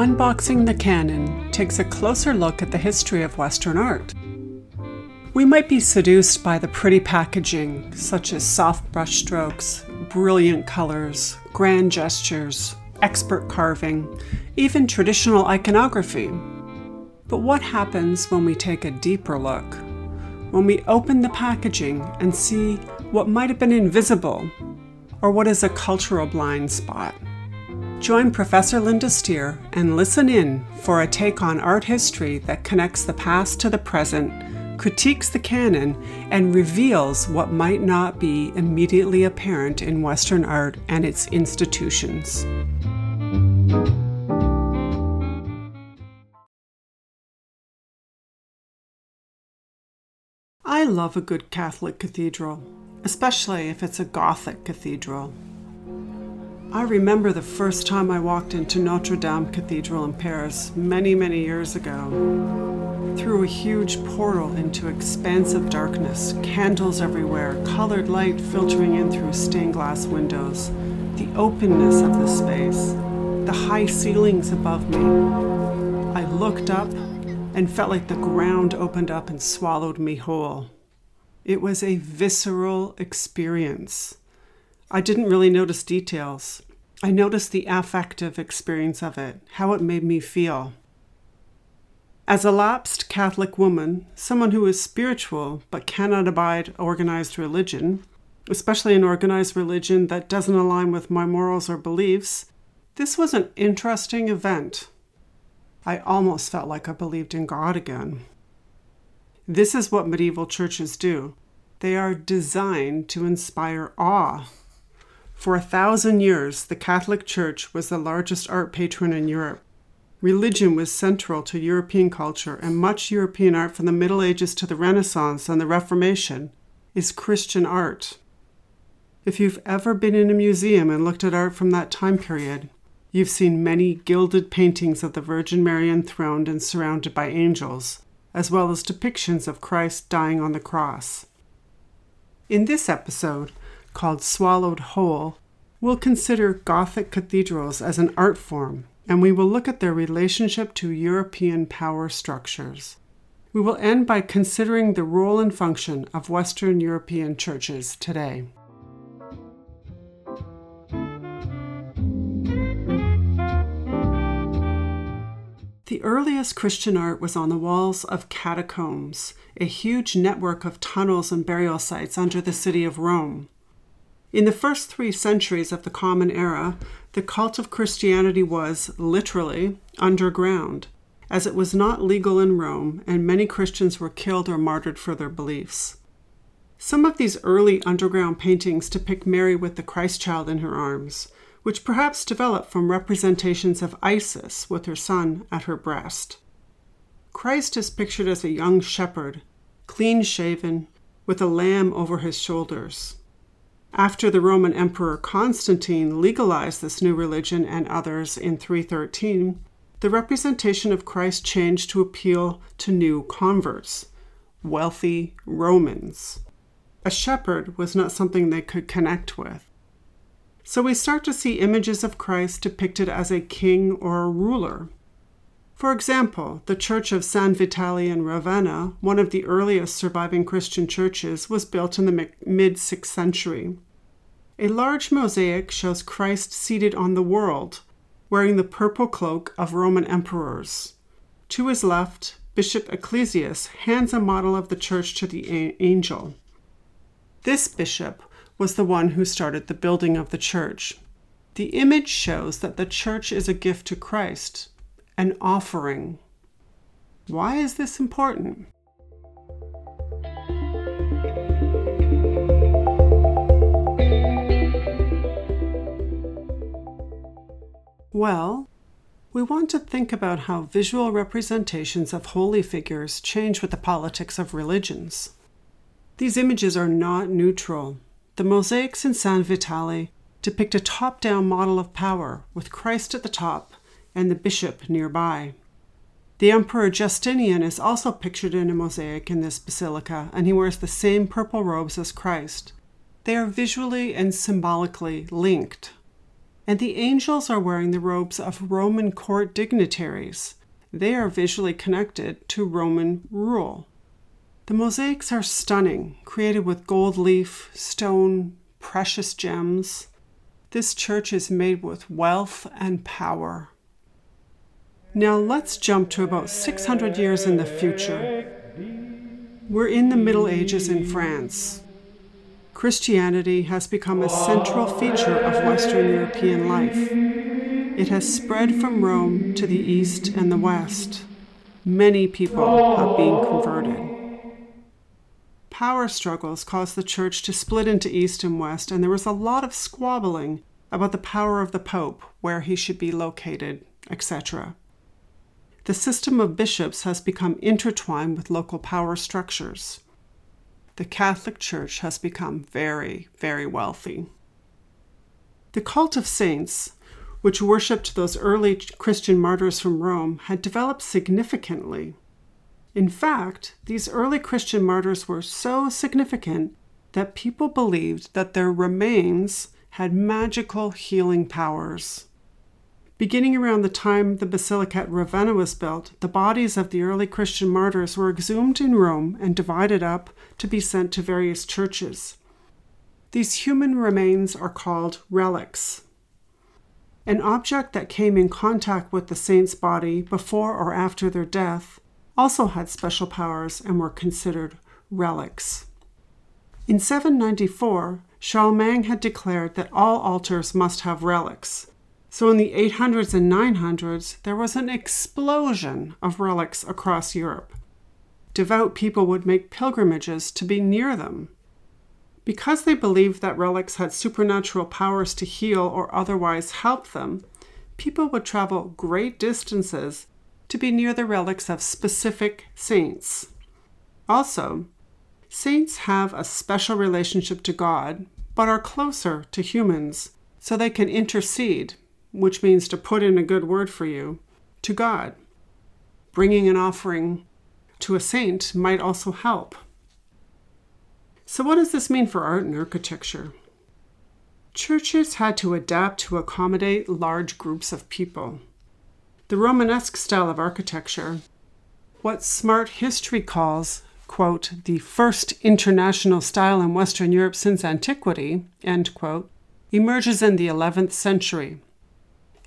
Unboxing the Canon takes a closer look at the history of Western art. We might be seduced by the pretty packaging, such as soft brushstrokes, brilliant colors, grand gestures, expert carving, even traditional iconography. But what happens when we take a deeper look? When we open the packaging and see what might have been invisible, or what is a cultural blind spot? Join Professor Linda Steer and listen in for a take on art history that connects the past to the present, critiques the canon, and reveals what might not be immediately apparent in Western art and its institutions. I love a good Catholic cathedral, especially if it's a Gothic cathedral. I remember the first time I walked into Notre Dame Cathedral in Paris many, many years ago. Through a huge portal into expansive darkness, candles everywhere, colored light filtering in through stained glass windows, the openness of the space, the high ceilings above me. I looked up and felt like the ground opened up and swallowed me whole. It was a visceral experience. I didn't really notice details. I noticed the affective experience of it, how it made me feel. As a lapsed Catholic woman, someone who is spiritual but cannot abide organized religion, especially an organized religion that doesn't align with my morals or beliefs, this was an interesting event. I almost felt like I believed in God again. This is what medieval churches do. They are designed to inspire awe for a thousand years, the Catholic Church was the largest art patron in Europe. Religion was central to European culture, and much European art from the Middle Ages to the Renaissance and the Reformation is Christian art. If you've ever been in a museum and looked at art from that time period, you've seen many gilded paintings of the Virgin Mary enthroned and surrounded by angels, as well as depictions of Christ dying on the cross. In this episode, called Swallowed Whole, we'll consider Gothic cathedrals as an art form, and we will look at their relationship to European power structures. We will end by considering the role and function of Western European churches today. The earliest Christian art was on the walls of catacombs, a huge network of tunnels and burial sites under the city of Rome. In the first three centuries of the Common Era, the cult of Christianity was, literally, underground, as it was not legal in Rome, and many Christians were killed or martyred for their beliefs. Some of these early underground paintings depict Mary with the Christ child in her arms, which perhaps developed from representations of Isis with her son at her breast. Christ is pictured as a young shepherd, clean shaven, with a lamb over his shoulders. After the Roman Emperor Constantine legalized this new religion and others in 313, the representation of Christ changed to appeal to new converts, wealthy Romans. A shepherd was not something they could connect with. So we start to see images of Christ depicted as a king or a ruler. For example, the Church of San Vitale in Ravenna, one of the earliest surviving Christian churches, was built in the mid 6th century. A large mosaic shows Christ seated on the world, wearing the purple cloak of Roman emperors. To his left, Bishop Ecclesius hands a model of the church to the angel. This bishop was the one who started the building of the church. The image shows that the church is a gift to Christ, an offering. Why is this important? Well, we want to think about how visual representations of holy figures change with the politics of religions. These images are not neutral. The mosaics in San Vitale depict a top down model of power, with Christ at the top and the bishop nearby. The Emperor Justinian is also pictured in a mosaic in this basilica, and he wears the same purple robes as Christ. They are visually and symbolically linked. and the angels are wearing the robes of Roman court dignitaries. They are visually connected to Roman rule. The mosaics are stunning, created with gold leaf, stone, precious gems. This church is made with wealth and power. Now let's jump to about 600 years in the future. We're in the Middle Ages in France. Christianity has become a central feature of Western European life. It has spread from Rome to the east and the west. Many people have been converted. Power struggles caused the church to split into east and west, and there was a lot of squabbling about the power of the Pope, where he should be located, etc. The system of bishops has become intertwined with local power structures the Catholic Church has become very, very wealthy. The cult of saints, which worshipped those early Christian martyrs from Rome, had developed significantly. In fact, these early Christian martyrs were so significant that people believed that their remains had magical healing powers. Beginning around the time the basilica at Ravenna was built, the bodies of the early Christian martyrs were exhumed in Rome and divided up to be sent to various churches. These human remains are called relics. An object that came in contact with the saint's body before or after their death also had special powers and were considered relics. In 794, Charlemagne had declared that all altars must have relics. So in the 800s and 900s, there was an explosion of relics across Europe. Devout people would make pilgrimages to be near them. Because they believed that relics had supernatural powers to heal or otherwise help them, people would travel great distances to be near the relics of specific saints. Also, saints have a special relationship to God, but are closer to humans, so they can intercede which means to put in a good word for you, to God. Bringing an offering to a saint might also help. So, what does this mean for art and architecture? Churches had to adapt to accommodate large groups of people. The Romanesque style of architecture, what Smarthistory calls, quote, the first international style in Western Europe since antiquity, end quote, emerges in the 11th century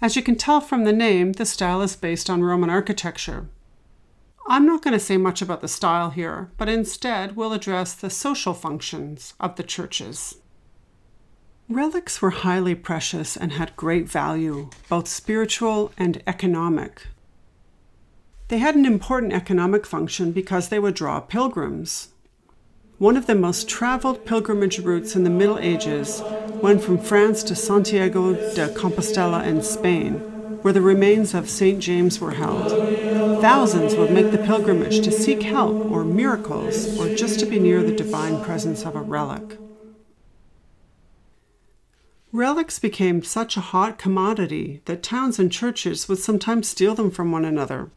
as you can tell from the name, the style is based on Roman architecture. I'm not going to say much about the style here, but instead we'll address the social functions of the churches. Relics were highly precious and had great value, both spiritual and economic. They had an important economic function because they would draw pilgrims. One of the most traveled pilgrimage routes in the Middle Ages went from France to Santiago de Compostela in Spain, where the remains of St. James were held. Thousands would make the pilgrimage to seek help or miracles or just to be near the divine presence of a relic. Relics became such a hot commodity that towns and churches would sometimes steal them from one another.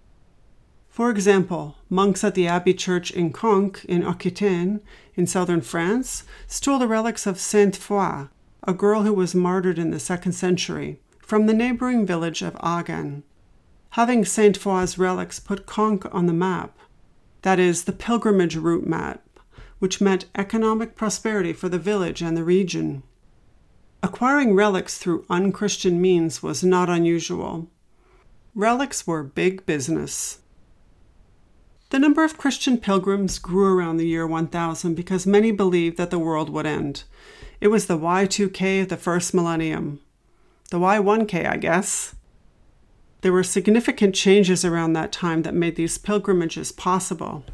For example, monks at the Abbey Church in Conques, in Aquitaine, in southern France, stole the relics of Sainte Foy, a girl who was martyred in the second century, from the neighboring village of Agen. Having Sainte Foy's relics put Conques on the map, that is, the pilgrimage route map, which meant economic prosperity for the village and the region. Acquiring relics through unchristian means was not unusual. Relics were big business. The number of Christian pilgrims grew around the year 1000 because many believed that the world would end. It was the Y2K of the first millennium. The Y1K, I guess. There were significant changes around that time that made these pilgrimages possible.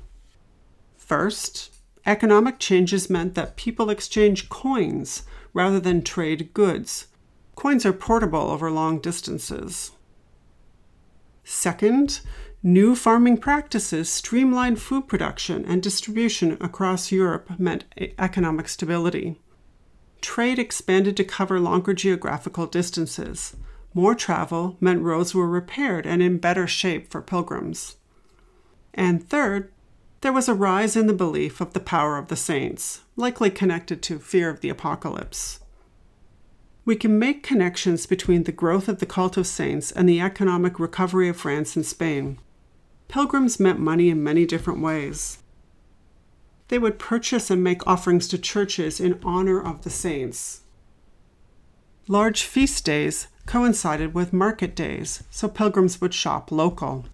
First, economic changes meant that people exchanged coins rather than trade goods. Coins are portable over long distances. Second, New farming practices streamlined food production and distribution across Europe meant economic stability. Trade expanded to cover longer geographical distances. More travel meant roads were repaired and in better shape for pilgrims. And third, there was a rise in the belief of the power of the saints, likely connected to fear of the apocalypse. we can make connections between the growth of the cult of saints and the economic recovery of France and Spain. Pilgrims meant money in many different ways. They would purchase and make offerings to churches in honor of the saints. Large feast days coincided with market days, so pilgrims would shop local.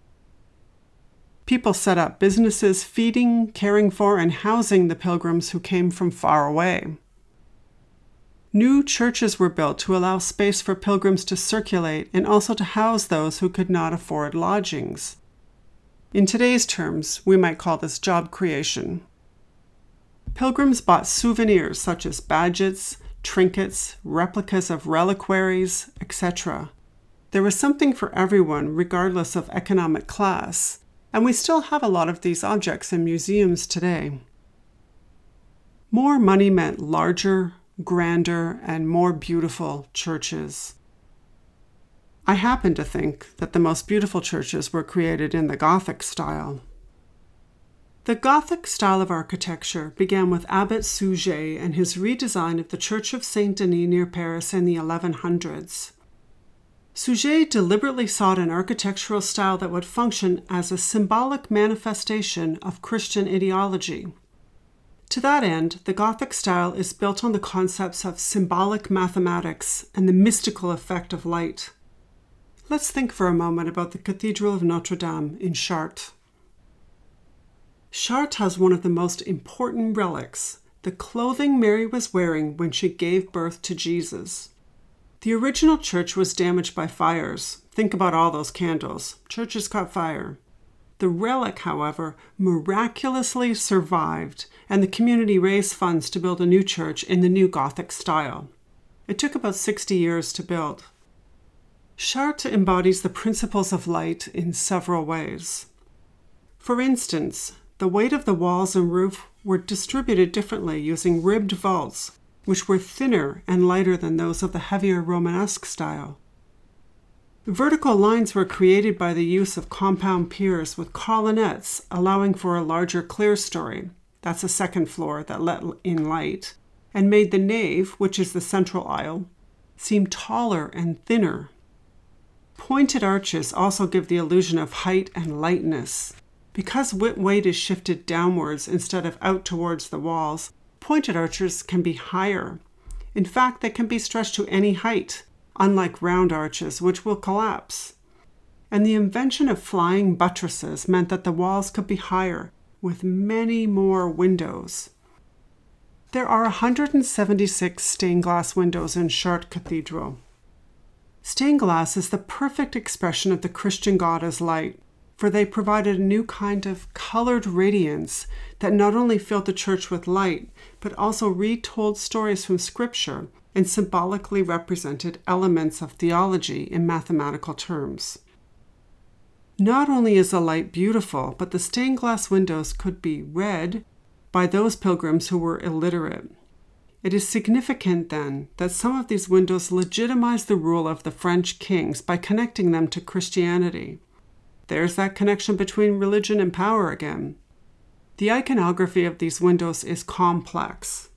People set up businesses feeding, caring for, and housing the pilgrims who came from far away. New churches were built to allow space for pilgrims to circulate and also to house those who could not afford lodgings. In today's terms, we might call this job creation. Pilgrims bought souvenirs such as badges, trinkets, replicas of reliquaries, etc. There was something for everyone, regardless of economic class, and we still have a lot of these objects in museums today. More money meant larger, grander, and more beautiful churches. I happen to think that the most beautiful churches were created in the Gothic style. The Gothic style of architecture began with Abbot Suger and his redesign of the Church of Saint Denis near Paris in the 1100s. Suger deliberately sought an architectural style that would function as a symbolic manifestation of Christian ideology. To that end, the Gothic style is built on the concepts of symbolic mathematics and the mystical effect of light. Let's think for a moment about the Cathedral of Notre Dame in Chartres. Chartres has one of the most important relics the clothing Mary was wearing when she gave birth to Jesus. The original church was damaged by fires. Think about all those candles. Churches caught fire. The relic, however, miraculously survived, and the community raised funds to build a new church in the new Gothic style. It took about 60 years to build. Chartres embodies the principles of light in several ways. For instance, the weight of the walls and roof were distributed differently using ribbed vaults, which were thinner and lighter than those of the heavier Romanesque style. Vertical lines were created by the use of compound piers with colonnettes, allowing for a larger clerestory that's a second floor that let in light, and made the nave, which is the central aisle, seem taller and thinner. Pointed arches also give the illusion of height and lightness. Because weight is shifted downwards instead of out towards the walls, pointed arches can be higher. In fact, they can be stretched to any height, unlike round arches, which will collapse. And the invention of flying buttresses meant that the walls could be higher, with many more windows. There are 176 stained glass windows in Chartres Cathedral. Stained glass is the perfect expression of the Christian God as light, for they provided a new kind of colored radiance that not only filled the church with light, but also retold stories from Scripture and symbolically represented elements of theology in mathematical terms. Not only is the light beautiful, but the stained glass windows could be read by those pilgrims who were illiterate. It is significant, then, that some of these windows legitimize the rule of the French kings by connecting them to Christianity. There's that connection between religion and power again. The iconography of these windows is complex.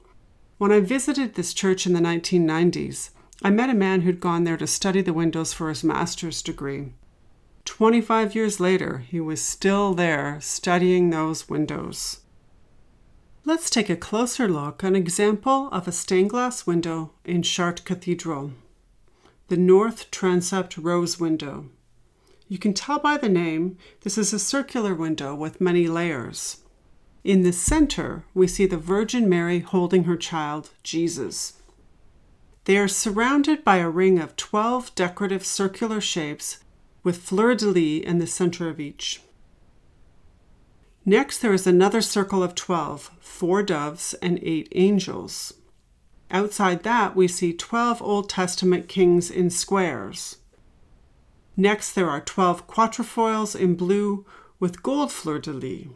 When I visited this church in the 1990s, I met a man who'd gone there to study the windows for his master's degree. 25 years later, he was still there studying those windows. Let's take a closer look at an example of a stained glass window in Chartres Cathedral. The north transept rose window. You can tell by the name this is a circular window with many layers. In the center, we see the Virgin Mary holding her child, Jesus. They are surrounded by a ring of 12 decorative circular shapes with fleur de lis in the center of each. Next, there is another circle of 12, four doves and eight angels. Outside that, we see 12 Old Testament kings in squares. Next, there are 12 quatrefoils in blue with gold fleur de lis.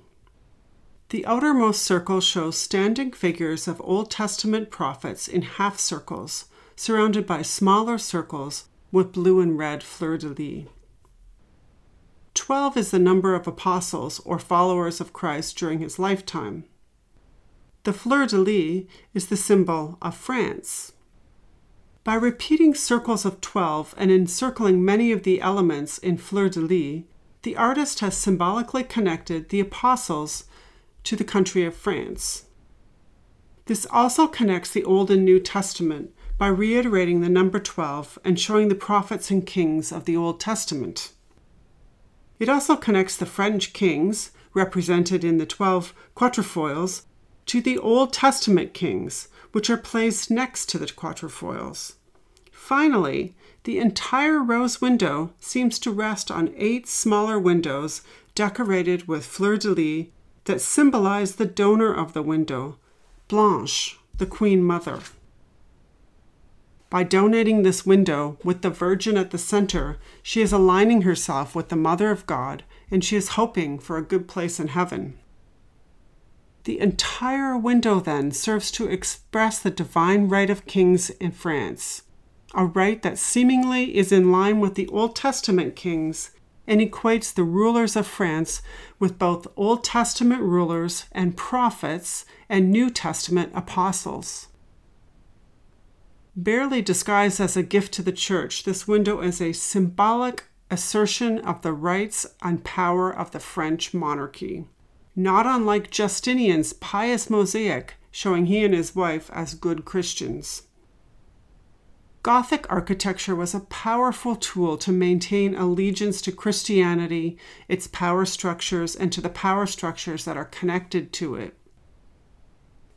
The outermost circle shows standing figures of Old Testament prophets in half circles, surrounded by smaller circles with blue and red fleur de lis. Twelve is the number of apostles or followers of Christ during his lifetime. The fleur de lis is the symbol of France. By repeating circles of 12 and encircling many of the elements in fleur de lis, the artist has symbolically connected the apostles to the country of France. This also connects the Old and New Testament by reiterating the number 12 and showing the prophets and kings of the Old Testament. It also connects the French kings, represented in the 12 quatrefoils, to the Old Testament kings, which are placed next to the quatrefoils. Finally, the entire rose window seems to rest on eight smaller windows decorated with fleur de lis that symbolize the donor of the window, Blanche, the Queen Mother. By donating this window with the Virgin at the center, she is aligning herself with the Mother of God and she is hoping for a good place in heaven. The entire window then serves to express the divine right of kings in France, a right that seemingly is in line with the Old Testament kings and equates the rulers of France with both Old Testament rulers and prophets and New Testament apostles. Barely disguised as a gift to the church, this window is a symbolic assertion of the rights and power of the French monarchy not unlike Justinian's pious mosaic showing he and his wife as good Christians. Gothic architecture was a powerful tool to maintain allegiance to Christianity, its power structures, and to the power structures that are connected to it.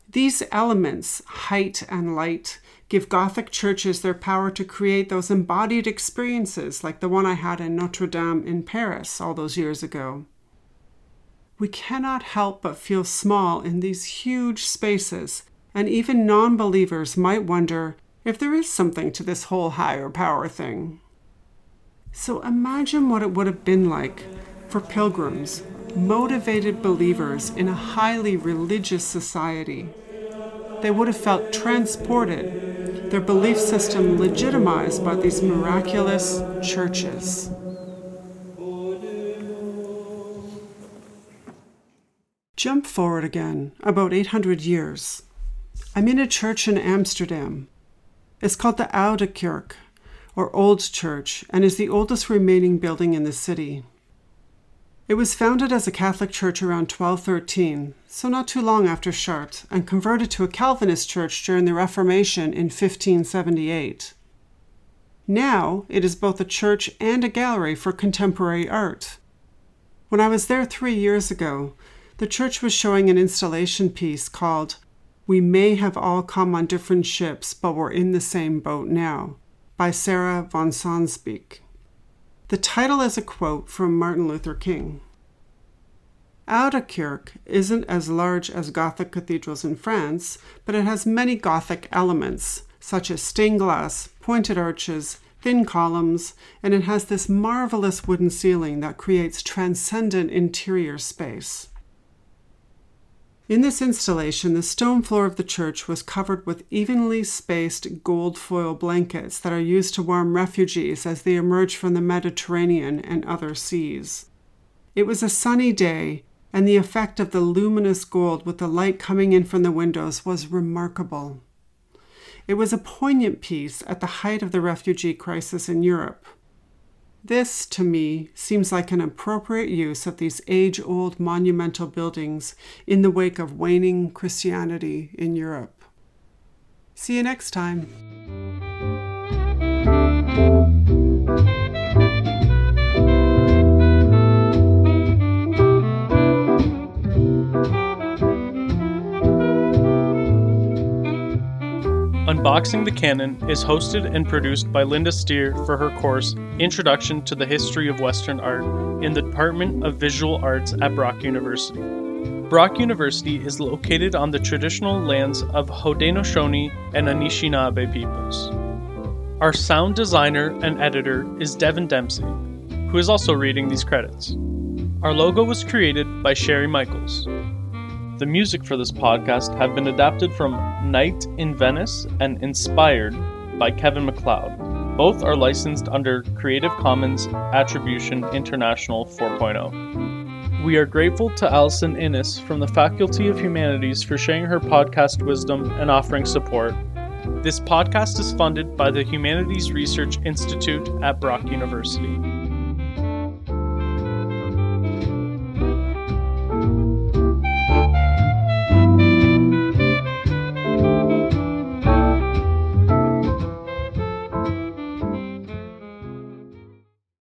These elements, height and light, give Gothic churches their power to create those embodied experiences like the one I had in Notre Dame in Paris all those years ago we cannot help but feel small in these huge spaces, and even non believers might wonder if there is something to this whole higher power thing. So imagine what it would have been like for pilgrims, motivated believers in a highly religious society. They would have felt transported, their belief system legitimized by these miraculous churches. Jump forward again, about 800 years. I'm in a church in Amsterdam. It's called the Oude Kerk, or Old Church, and is the oldest remaining building in the city. It was founded as a Catholic church around 1213, so not too long after Chartres, and converted to a Calvinist church during the Reformation in 1578. Now it is both a church and a gallery for contemporary art. When I was there three years ago, the church was showing an installation piece called We May Have All Come on Different Ships, but We're in the Same Boat Now by Sarah von Sonsbeeck. The title is a quote from Martin Luther King. Oude isn't as large as Gothic cathedrals in France, but it has many Gothic elements, such as stained glass, pointed arches, thin columns, and it has this marvelous wooden ceiling that creates transcendent interior space. In this installation, the stone floor of the church was covered with evenly spaced gold foil blankets that are used to warm refugees as they emerge from the Mediterranean and other seas. It was a sunny day, and the effect of the luminous gold with the light coming in from the windows was remarkable. It was a poignant piece at the height of the refugee crisis in Europe. This, to me, seems like an appropriate use of these age old monumental buildings in the wake of waning Christianity in Europe. See you next time. Unboxing the Canon is hosted and produced by Linda Steer for her course Introduction to the History of Western Art in the Department of Visual Arts at Brock University. Brock University is located on the traditional lands of Haudenosaunee and Anishinaabe peoples. Our sound designer and editor is Devin Dempsey, who is also reading these credits. Our logo was created by Sherry Michaels. The music for this podcast have been adapted from Night in Venice and Inspired by Kevin MacLeod. Both are licensed under Creative Commons Attribution International 4.0. We are grateful to Alison Innes from the Faculty of Humanities for sharing her podcast wisdom and offering support, This podcast is funded by the Humanities Research Institute at Brock University.